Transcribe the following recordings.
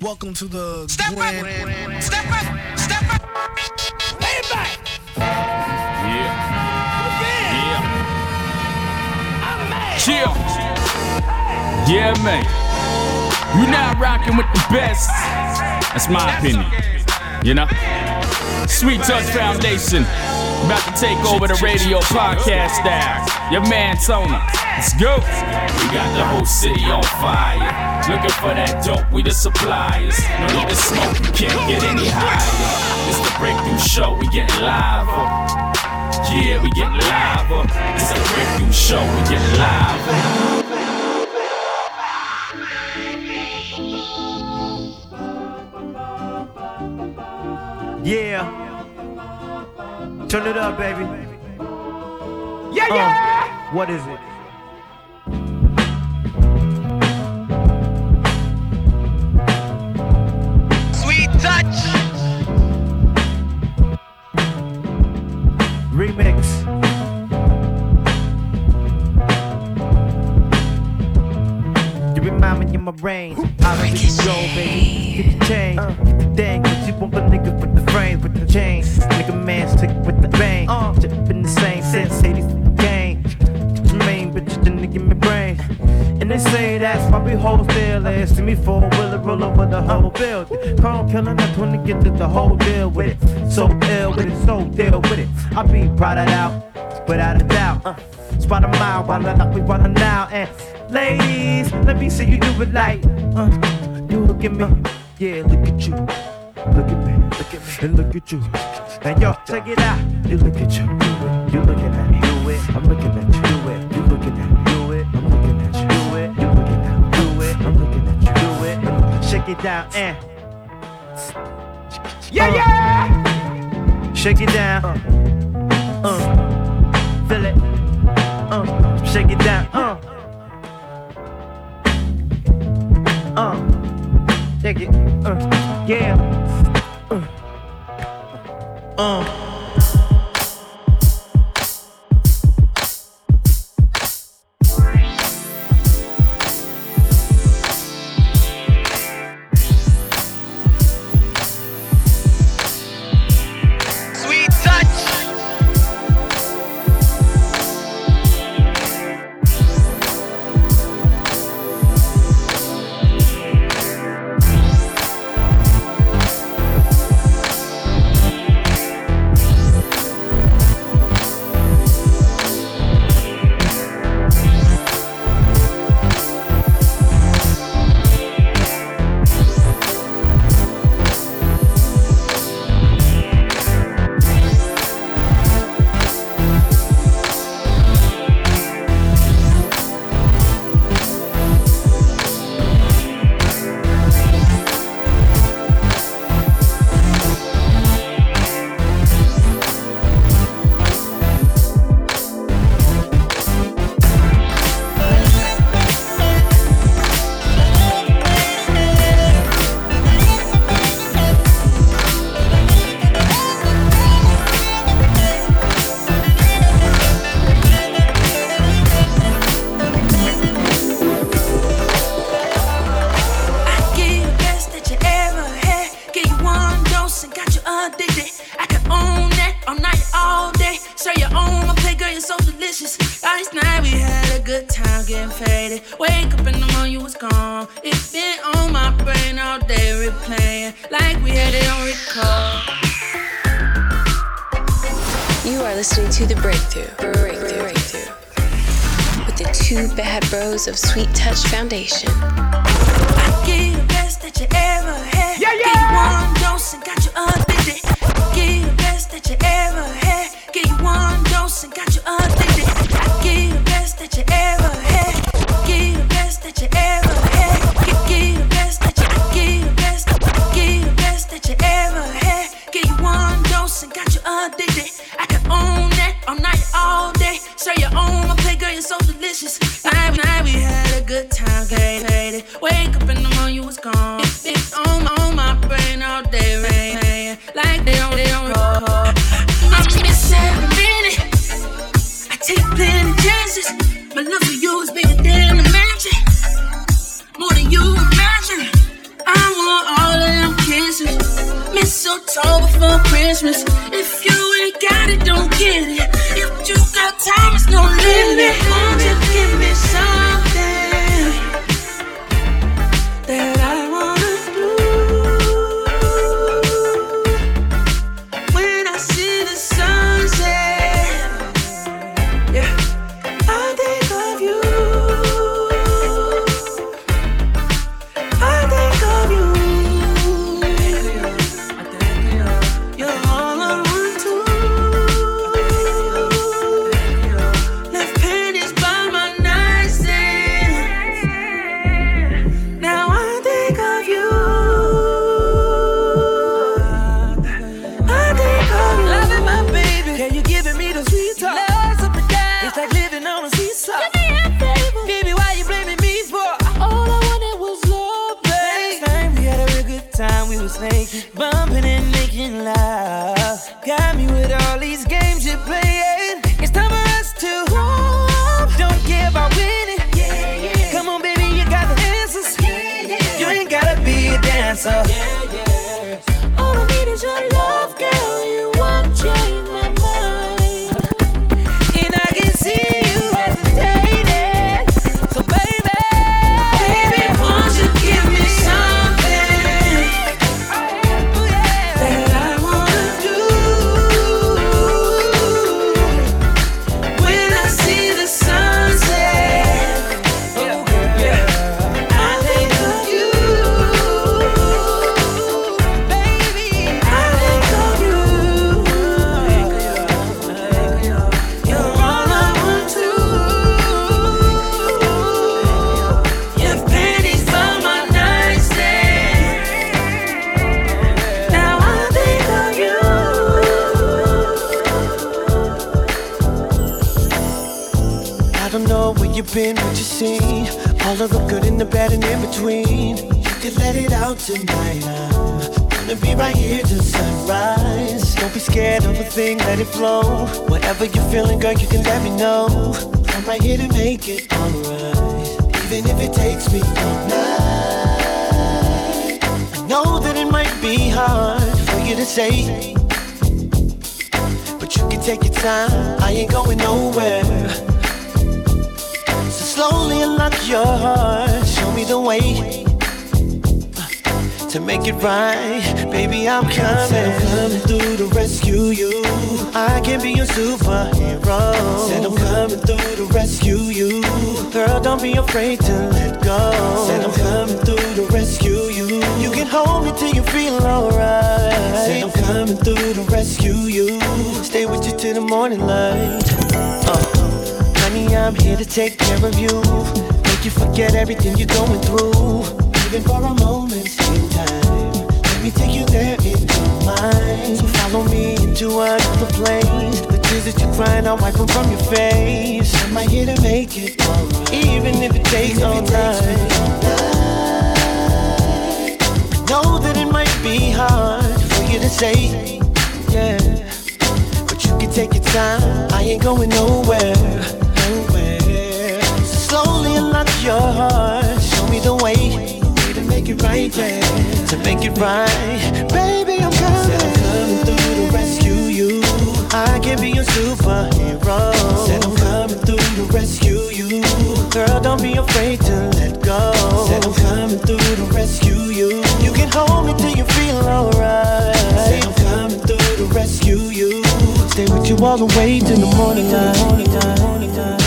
Welcome to the Step Gwen. up, step up, step up. Lay it back. Yeah. Yeah. Yeah. I'm mad. Chill. Yeah, man. You're now rocking with the best. That's my opinion. You know? Sweet Touch Foundation. About to take over the radio podcast style. Your man Tona. Let's go. We got the whole city on fire. Looking for that dope, we the suppliers. No need to smoke, you can't get any higher. It's the breakthrough show, we get liver. Yeah, we get live. It's a breakthrough show, we get live. Yeah. Turn it up, baby. Yeah, yeah. Uh, what is it? Sweet touch. Remix. You remind me in my brain. I get go, baby. See me four wheeler roll over the whole building. Chrome killing that 20 get to get the whole deal with it. So ill with it, so deal with it. I be proud of out, without a doubt. Uh, spot a mile while I knock me running now. And ladies, let me see you do it like, uh, you look at me, yeah, look at you. Look at me, look at me, and look at you. And yo, check it out. You look at you. You look at me. I'm looking at you. You looking at me, it. Shake it down and Yeah, yeah. shake it down. Uh, feel it. Uh, shake it down. Uh, uh, shake it. Uh, yeah. Uh, uh. Bad of Sweet Touch Foundation. I give you the best that you ever had. Yeah, Give you one dose and get it. If you got time, it's no limit. Of the good and the bad and in between. You can let it out tonight. I'm gonna be right here till sunrise. Don't be scared of a thing, let it flow. Whatever you're feeling, girl, you can let me know. I'm right here to make it alright. Even if it takes me all night. I know that it might be hard for you to say. But you can take your time, I ain't going nowhere. Slowly unlock your heart, show me the way to make it right. Baby, I'm coming. Said I'm coming through to rescue you. I can be your superhero. Said I'm coming through to rescue you. Girl, don't be afraid to let go. Said I'm coming through to rescue you. You can hold me till you feel alright. Said I'm coming through to rescue you. Stay with you till the morning light. Uh. I'm here to take care of you. Make you forget everything you're going through. Even for a moment in time. Let me take you there in your mind. So follow me into another place. The tears that you're crying, I'll wipe them from your face. I'm right here to make it alright. Even if it takes all night. Know that it might be hard for you to say, yeah. But you can take your time. I ain't going nowhere. Slowly unlock your heart. Show me the way, way to make it right, yeah. To make it right, baby, I'm coming. Said I'm coming through to rescue you. I can be your superhero. Said I'm coming through to rescue you. Girl, don't be afraid to let go. Said I'm coming through to rescue you. You can hold me till you feel alright. Said I'm coming through to rescue you. Stay with you all the way till the morning light.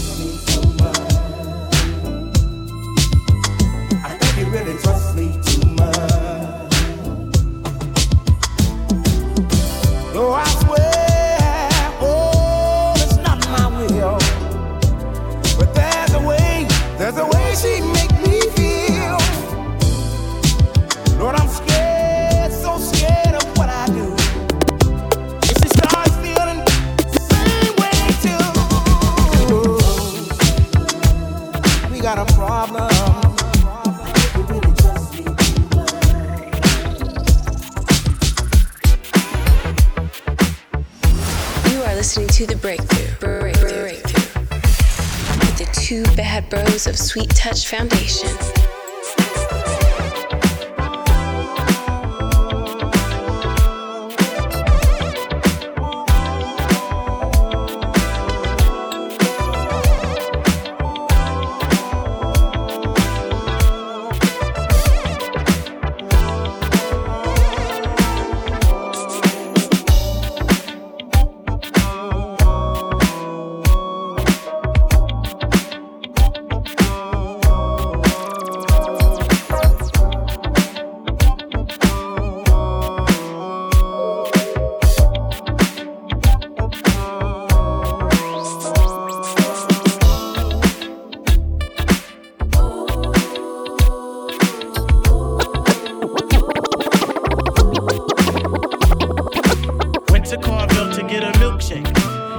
He didn't of Sweet Touch Foundation.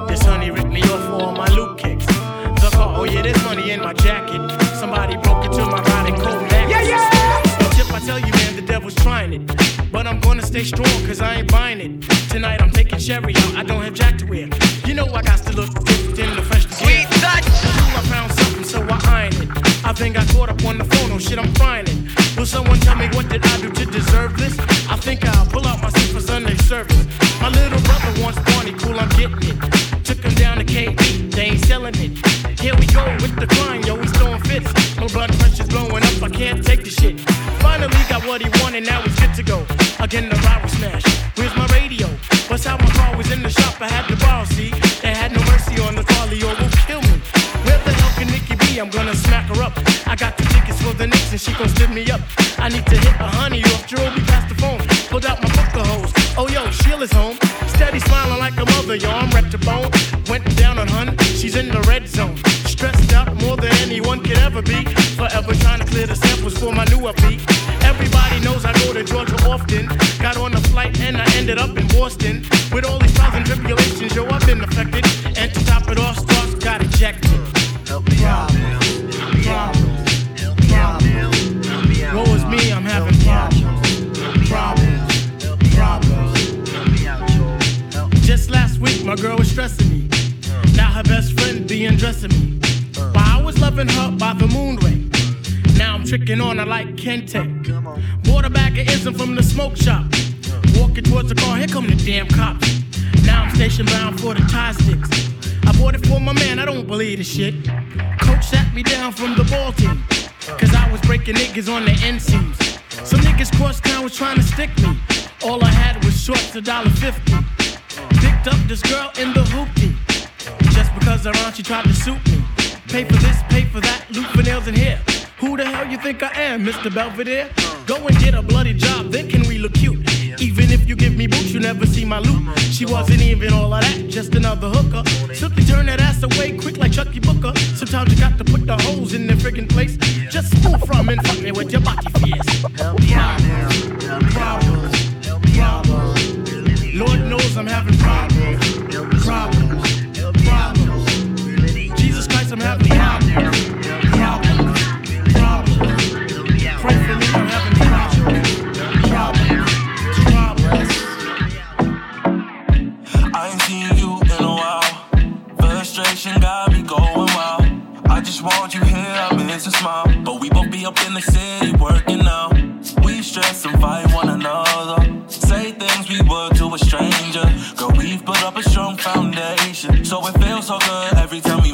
This honey ripped me off for all my loot kicks. The car, oh yeah, there's money in my jacket. Somebody broke into my ride and cold Yeah, yeah! Tip, I tell you, man, the devil's trying it. But I'm gonna stay strong, cause I ain't buying it. Tonight I'm taking Sherry out, I don't have Jack to wear. You know I got to look in the fresh Sweet touch! I found something, so I iron it. I think I caught up on the phone, oh shit, I'm frying it. Will someone tell me what did I do to deserve this? I think I'll pull out my seat for Sunday service. Barney, cool, I'm getting it. Took him down to KB, they ain't selling it. Here we go with the climb, yo, he's throwing fits. My blood pressure's blowing up, I can't take the shit. Finally got what he wanted, now he's good to go. Again, the ride was smashed. Where's my radio? Bust out my car, was in the shop, I had to borrow, see? They had no mercy on the Carly or will kill me. Where the hell can Nikki be? I'm gonna smack her up. I got the tickets for the Knicks and she gon' stiff me up. I need to hit a honey off Jerobe past the phone. Pulled out my booker hose. Oh yo, Sheila's home. Steady smiling like a mother, yo, I'm wrecked to bone. Went down on hun, she's in the red zone. Stressed out more than anyone could ever be. Forever trying to clear the samples for my new upbeat. Everybody knows I go to Georgia often. Got on a flight and I ended up in Boston. With all these trials and tribulations, yo, I've been affected. My girl was stressing me. Now her best friend be undressing me. While I was loving her by the moon ray. Now I'm tricking on her like Kente. Bought a bag of ism from the smoke shop. Walking towards the car, here come the damn cops. Now I'm station bound for the tie sticks. I bought it for my man, I don't believe the shit. Coach sat me down from the ball team. Cause I was breaking niggas on the end seams. Some niggas cross town was trying to stick me. All I had was shorts, a dollar fifty. Picked up this girl in the hoopty. Just because her aunt she tried to suit me. Pay for this, pay for that, loot for nails and hair. Who the hell you think I am, Mr. Belvedere? Go and get a bloody job, then can we look cute? Even if you give me boots, you never see my loot. She wasn't even all of that, just another hooker. Simply turn that ass away quick like Chuckii Booker. Sometimes you got to put the holes in their friggin' place. Just spool from and fuck me with your body fierce. Problems, problems. Knows I'm having problems, problems, problems. Jesus Christ, I'm having problems, problems, problems. Pray I'm having problems, problems, problems. I ain't seen you in a while. Frustration got me going wild. I just want you here, I miss a smile. But we both be up in the city working out. So it feels so good every time we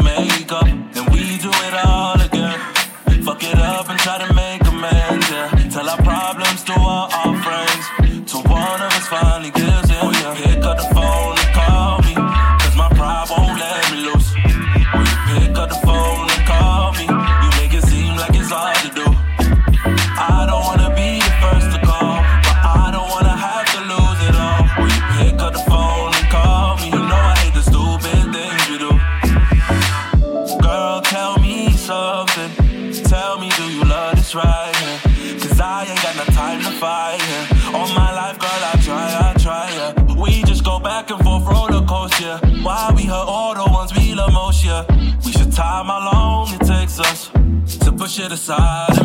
side.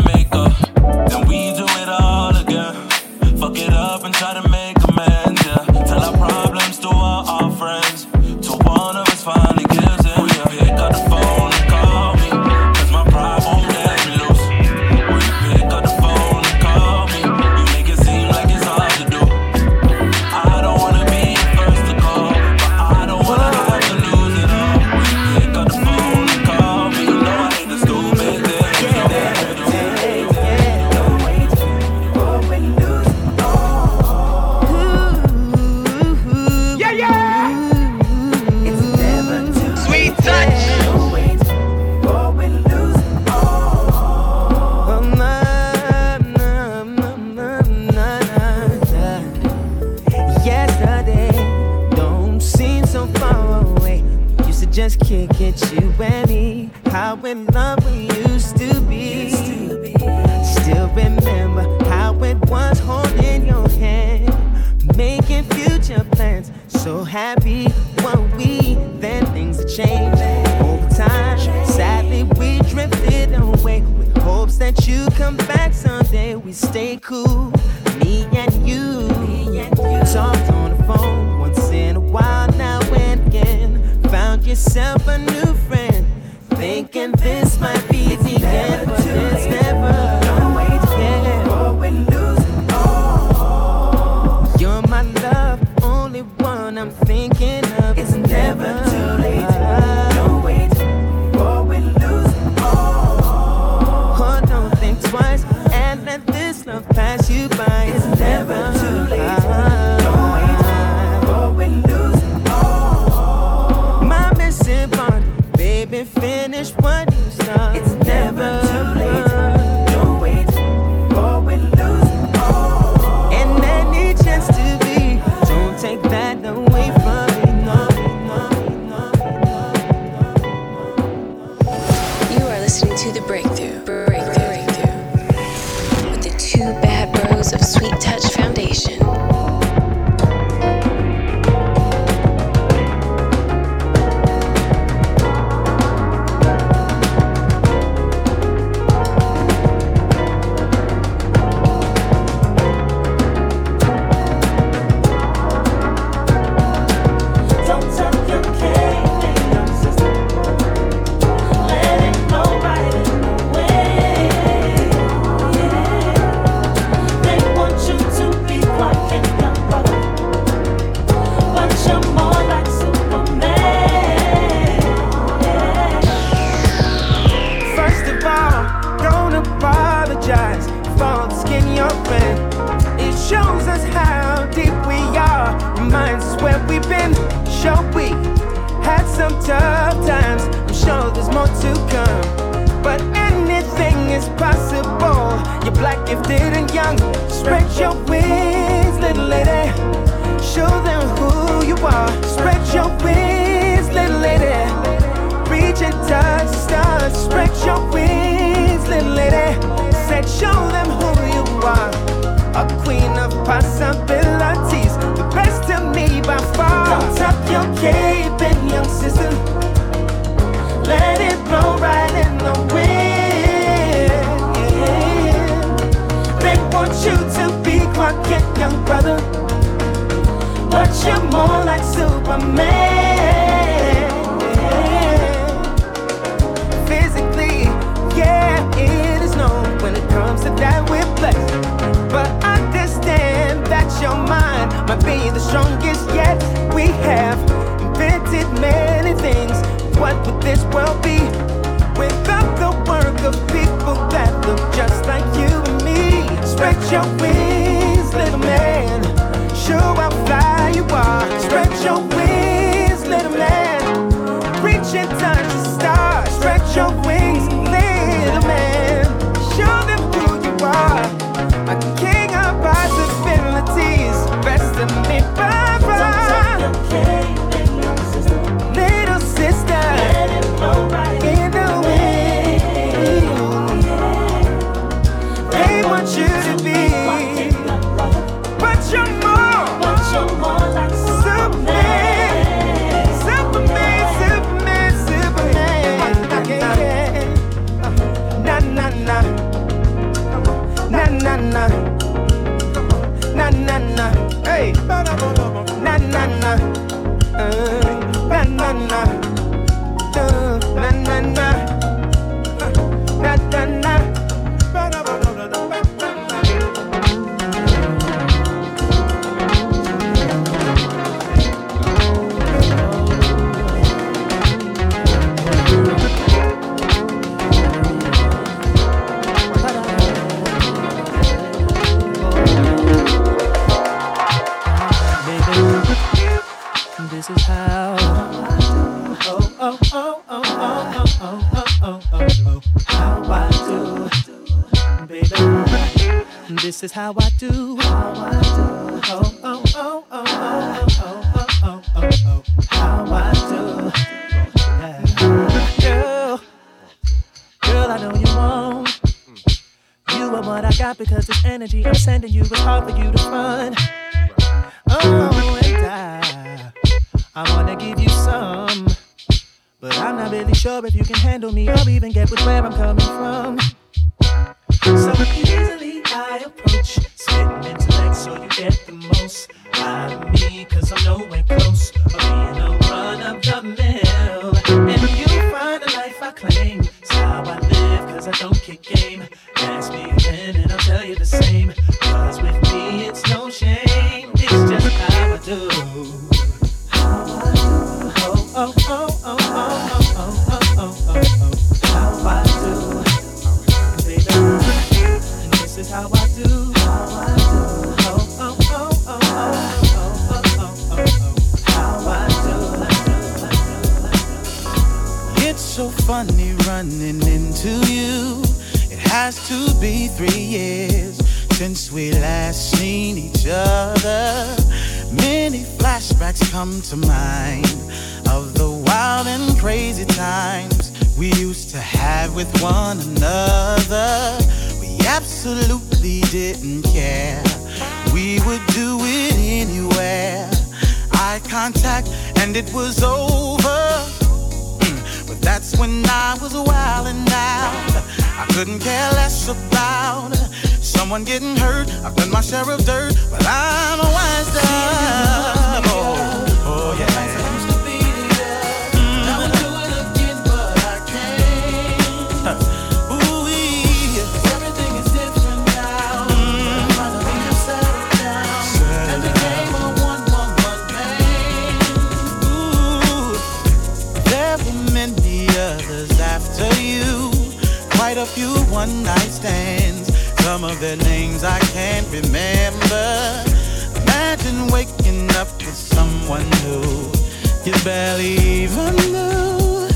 that you come back someday. We stay cool, me and you. Me and you. Talked on the phone once in a while now and again. Found yourself a new friend, thinking this might. You're black, gifted, and young. Spread your wings, little lady. Show them who you are. Spread your wings, little lady. Reach and touch the stars. Spread your wings, little lady. Said, show them who you are. A queen of possibilities. The best to me by far. Don't tuck your game. young brother, but you're more like Superman. Physically, yeah, it is known when it comes to that we're blessed. But understand that your mind might be the strongest yet. We have invented many things. What would this world be without the work of people that look just like you and me? Spread your wings you how fly you are. Spread your wings. You remember. Imagine waking up with someone new you barely even knew.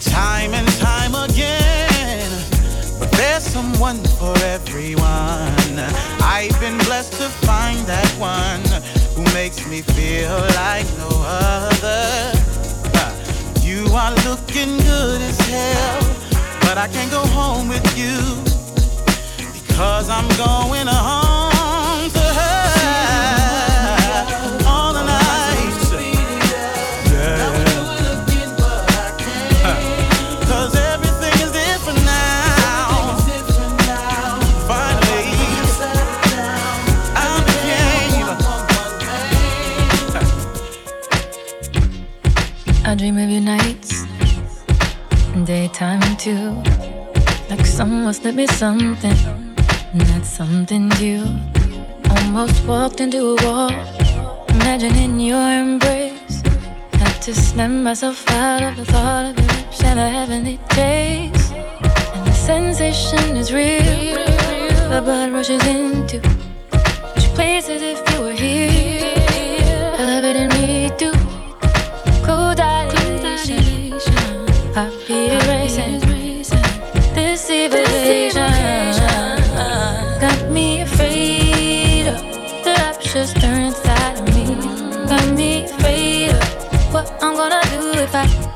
Time and time again. But there's someone for everyone. I've been blessed to find that one who makes me feel like no other. Uh, You are looking good as hell, but I can't go home with you because I'm going home to her. All the nights. Yeah. Cause everything is different now. Finally, I'm the game. I dream of your nights, daytime too. Like someone slipped me something, something you almost walked into a wall. Imagining your embrace, had to snap myself out of the thought of your lips and the heavenly taste. And the sensation is real, the blood rushes into each place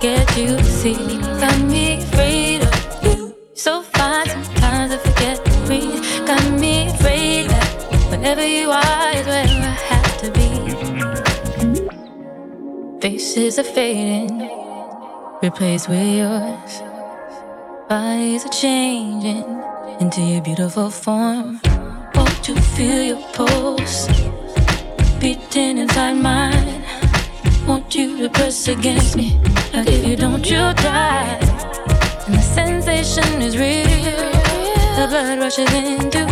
get you to see. Got me afraid of you. So fine sometimes I forget to breathe. Got me afraid that whenever you are is where I have to be. Faces are fading, replaced with yours. Bodies are changing into your beautiful form. Want to feel your pulse beating inside mine. Want you to press against me, like if you don't, you'll die. And the sensation is real. The blood rushes into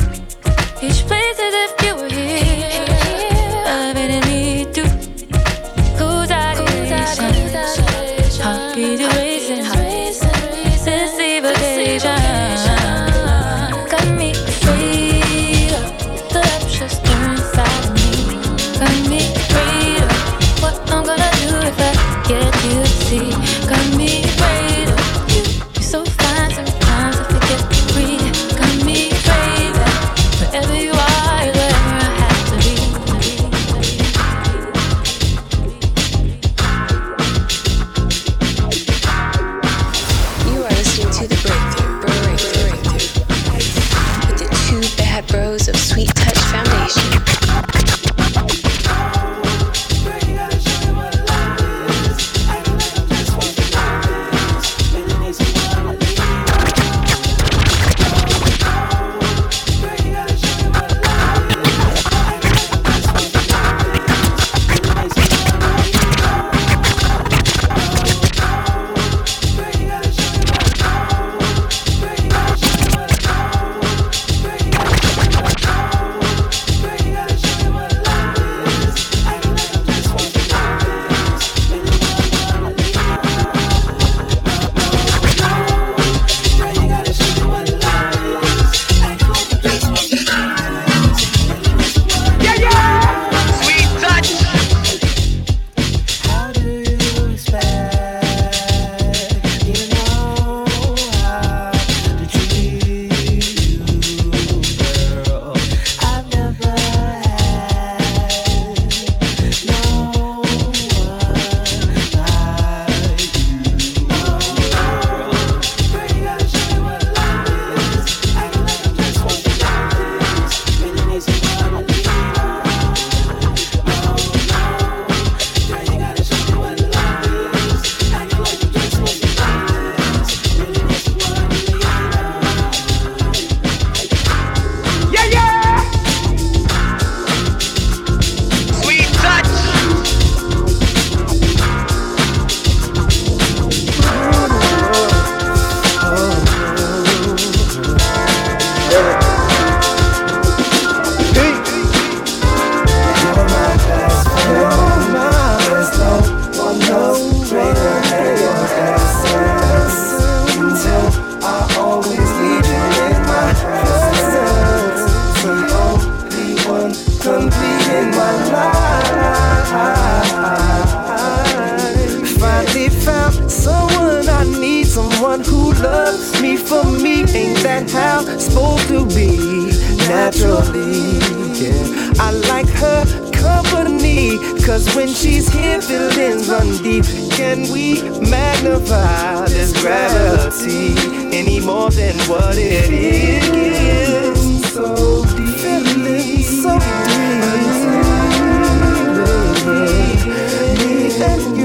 each place as if you were Someone I need, someone who loves me for me. Ain't that how it's supposed to be? Naturally, yeah. I like her company, cause when she's here, feelings run deep. Can we magnify this gravity any more than what it is? So deep, so deep. Me and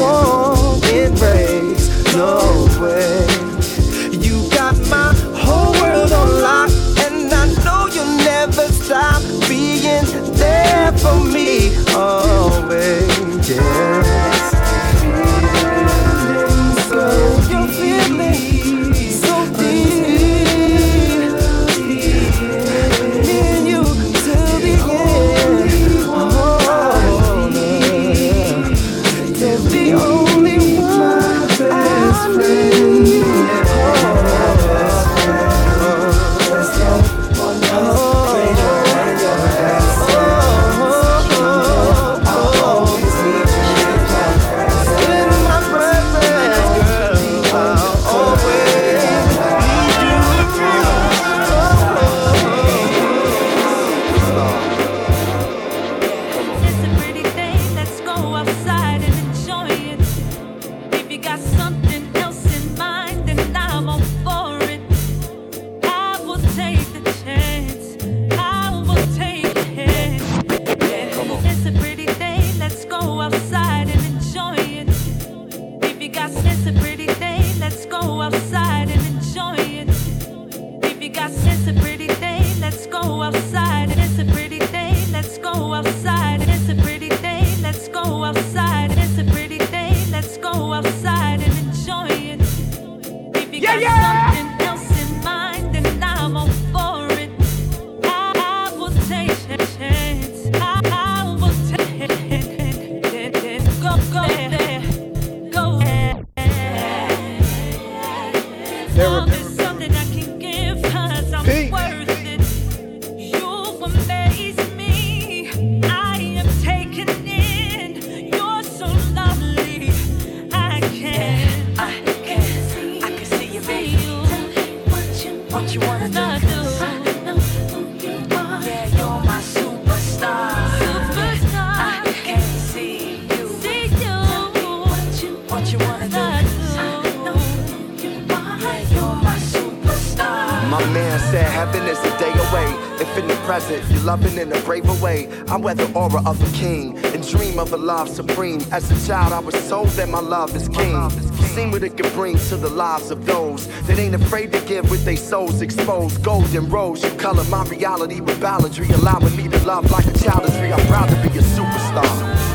won't embrace. No way. My man said heaven is a day away. If in the present you're loving in a braver way, I wear the aura of a king and dream of a love supreme. As a child, I was told that my love is king. Seen what it can bring to the lives of those that ain't afraid to give with their souls exposed. Golden rose, you color my reality with balladry, allowing me to love like a child of three. I'm proud to be a superstar.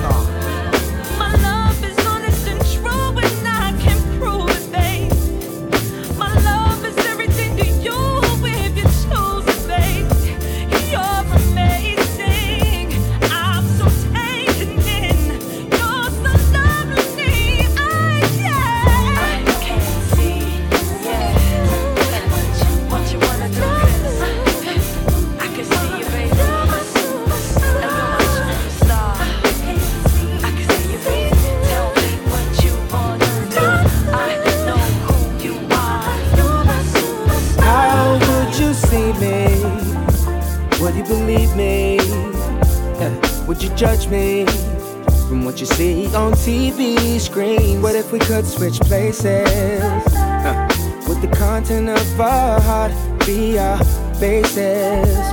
we could switch places? with Would the content of our heart be our basis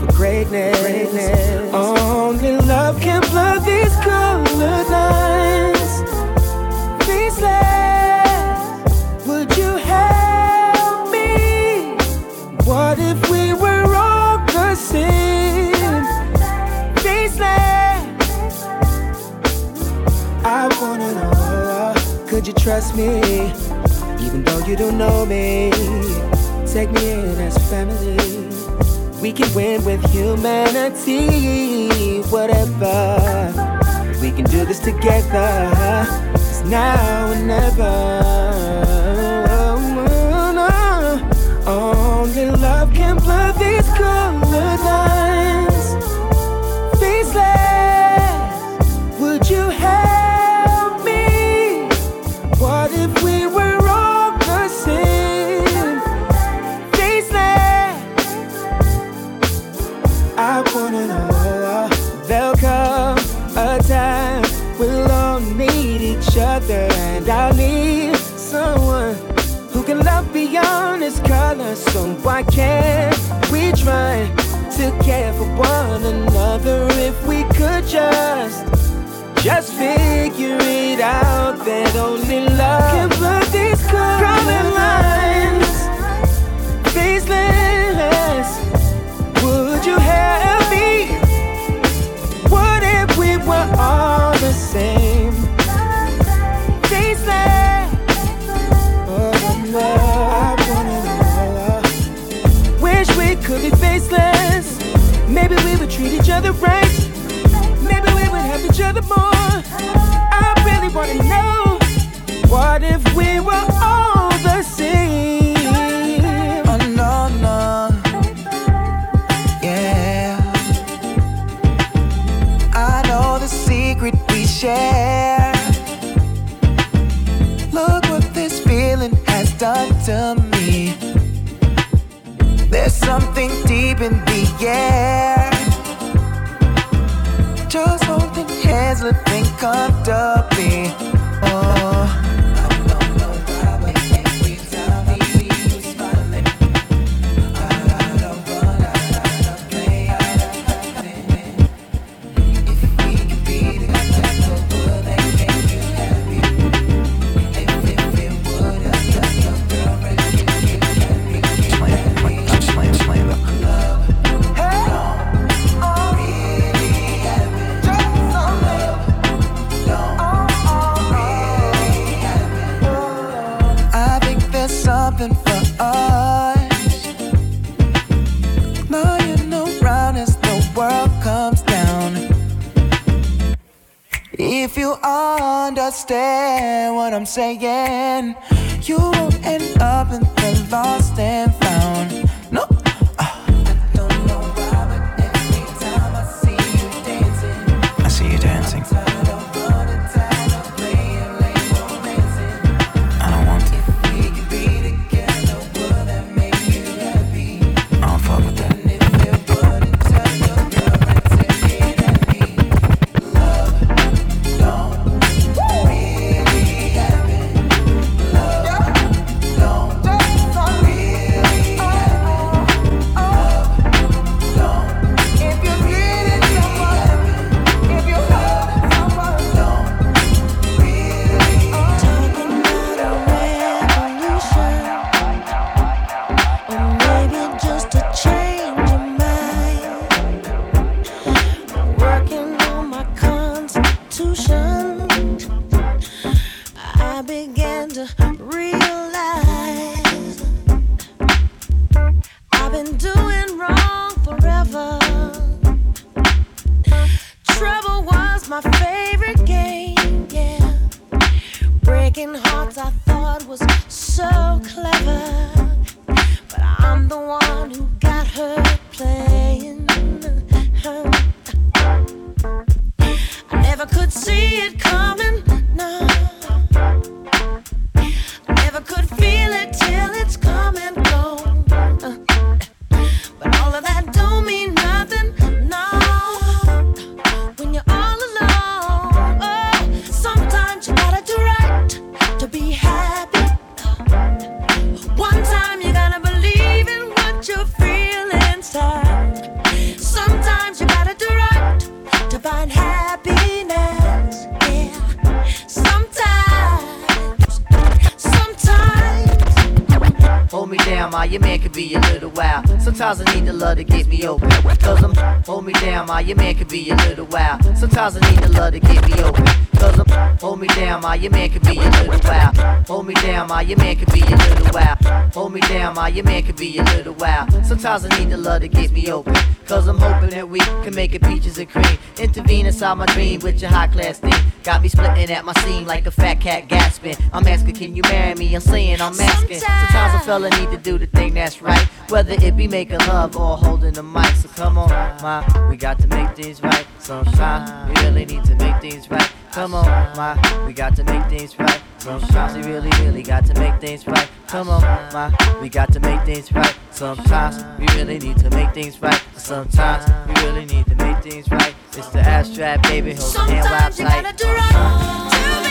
for greatness? greatness. Could you trust me? Even though you don't know me, take me in as family. We can win with humanity, whatever. We can do this together. It's now or never. Care for one another if we could just, just figure it out that only love can blur these colored lines. Faceless, would you help me? What if we were all the same? Other right. Maybe we would have each other more. I really wanna know. What if we were all the same? Oh no, no. Yeah. I know the secret we share. Look what this feeling has done to me. There's something deep in the air. Hands, living comfortably. Oh. Understand what I'm saying, you won't end up in Sometimes I need the love to get me open. Cause I'm hoping that we can make it peaches and cream. Intervene inside my dream with your high class thing. Got me splitting at my seam like a fat cat gasping. I'm asking, can you marry me? I'm saying I'm asking. Sometimes a fella need to do the thing that's right. Whether it be making love or holding the mic. So come on, ma, we got to make things right. Sometimes we really need to make things right. Come on, my, we got to make things right. Sometimes we really, really got to make things right. Come on, my, we got to make things right. Sometimes we really need to make things right. Sometimes we really need to make things right. It's the abstract, baby, hold the hand Sometimes you gotta do right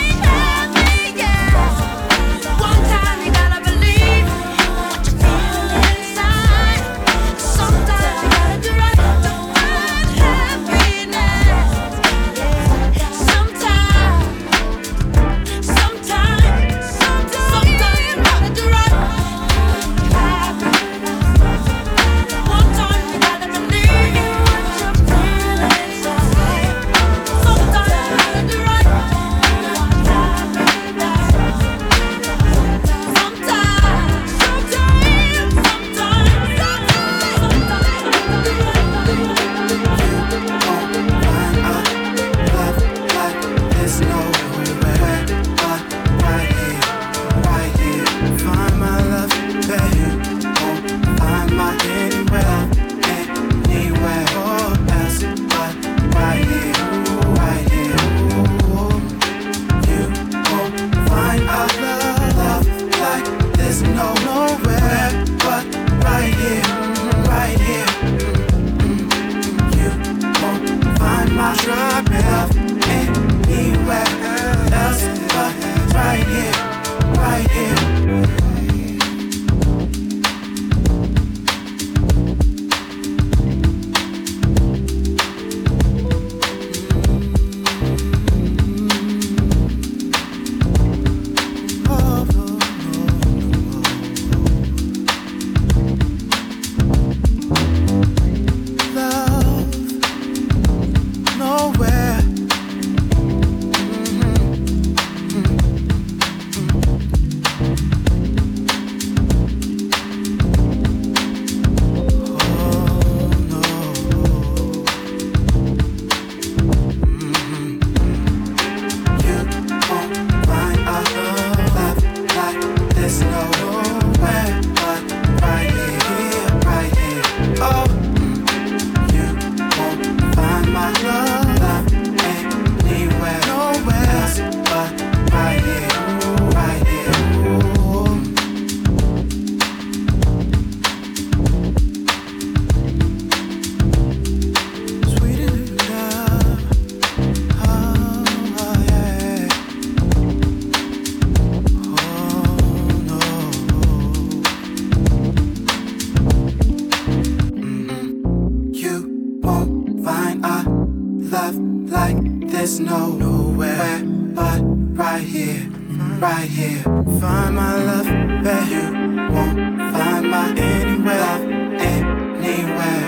right here. Find my love where you won't find my anywhere, anywhere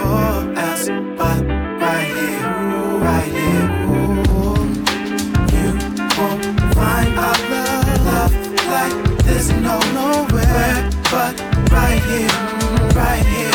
else but right here, right here. You won't find a love like this no nowhere but right here, right here.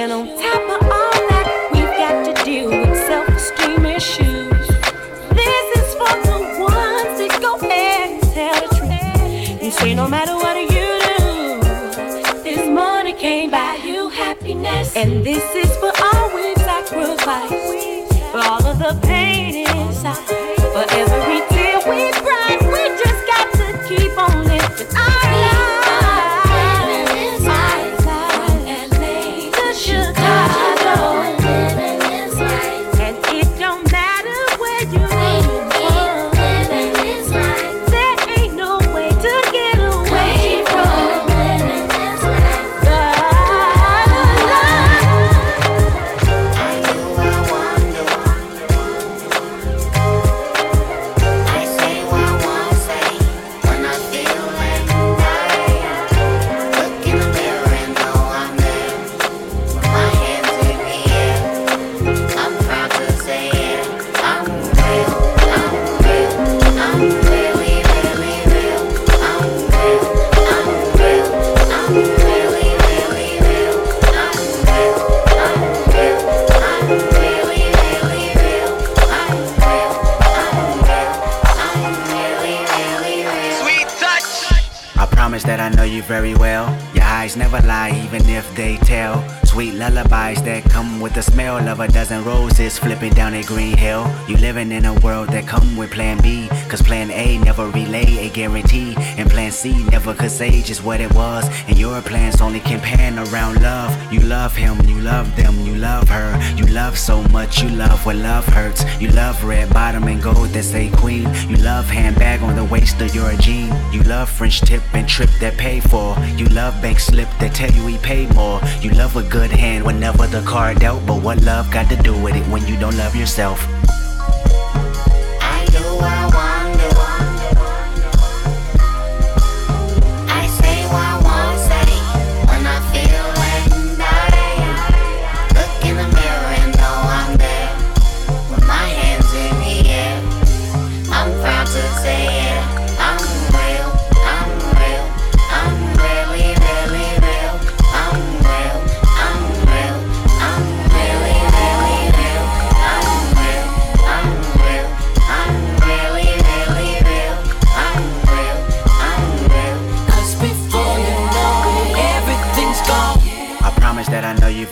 And on top of all that, we've got to deal with self esteem issues. This is for the ones that go and tell the truth. and say, no matter what you do, this money can't buy you happiness. And this is for all. see, never could say just what it was. And your plans only can pan around love. You love him, you love them, you love her. You love so much, you love what love hurts. You love red bottom and gold that say queen. You love handbag on the waist of your jean. You love French tip and trip that pay for. You love bank slip that tell you he paid more. You love a good hand whenever the card dealt. But what love got to do with it when you don't love yourself?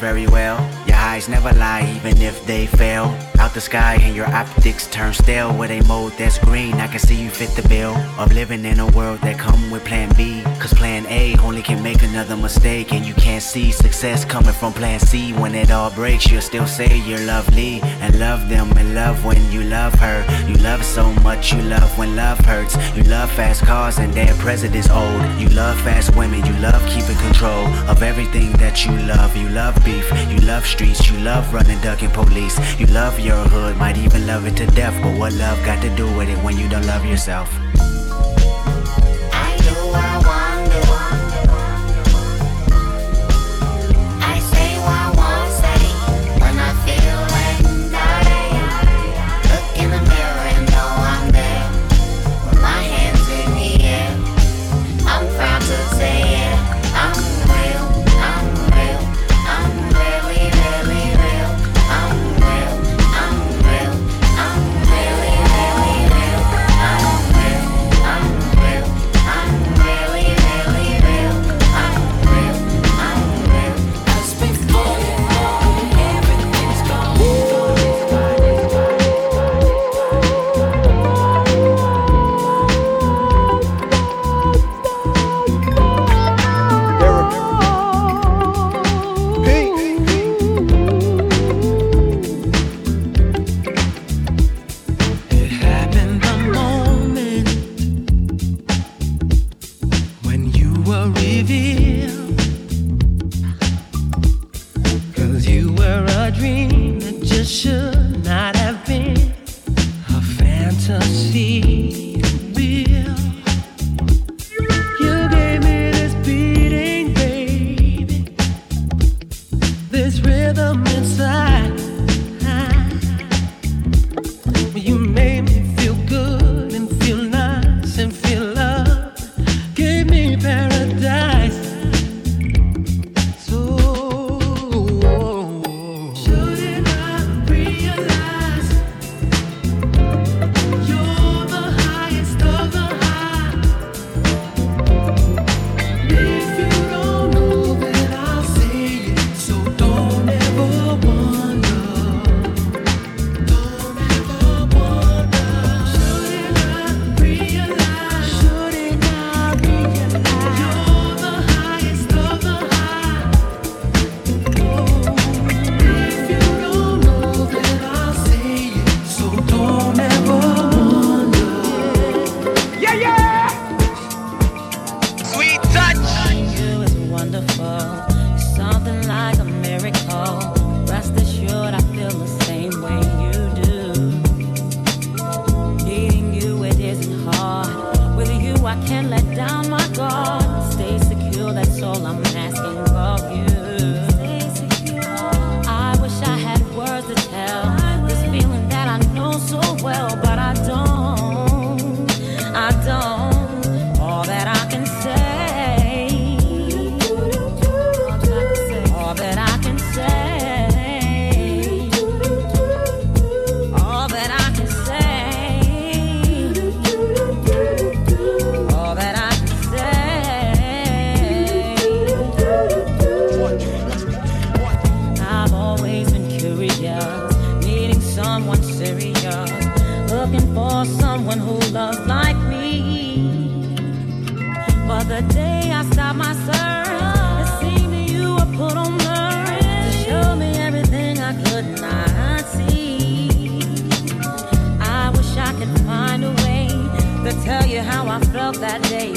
very well. Your eyes never lie, even if they fail. Out the sky and your optics turn stale with a mode that's green. I can see you fit the bill of living in a world that come with plan B. Cause plan A only can make another mistake. And you can't see success coming from plan C. When it all breaks, you'll still say you're lovely and love them and love when you love her. You love so much, you love when love hurts. You love fast cars and their president's old. You love fast women, you love keeping control of everything that you love. You love beef, you love streets, you love running, ducking police. You love your hood, might even love it to death. But what love got to do with it when you don't love yourself? I felt that day,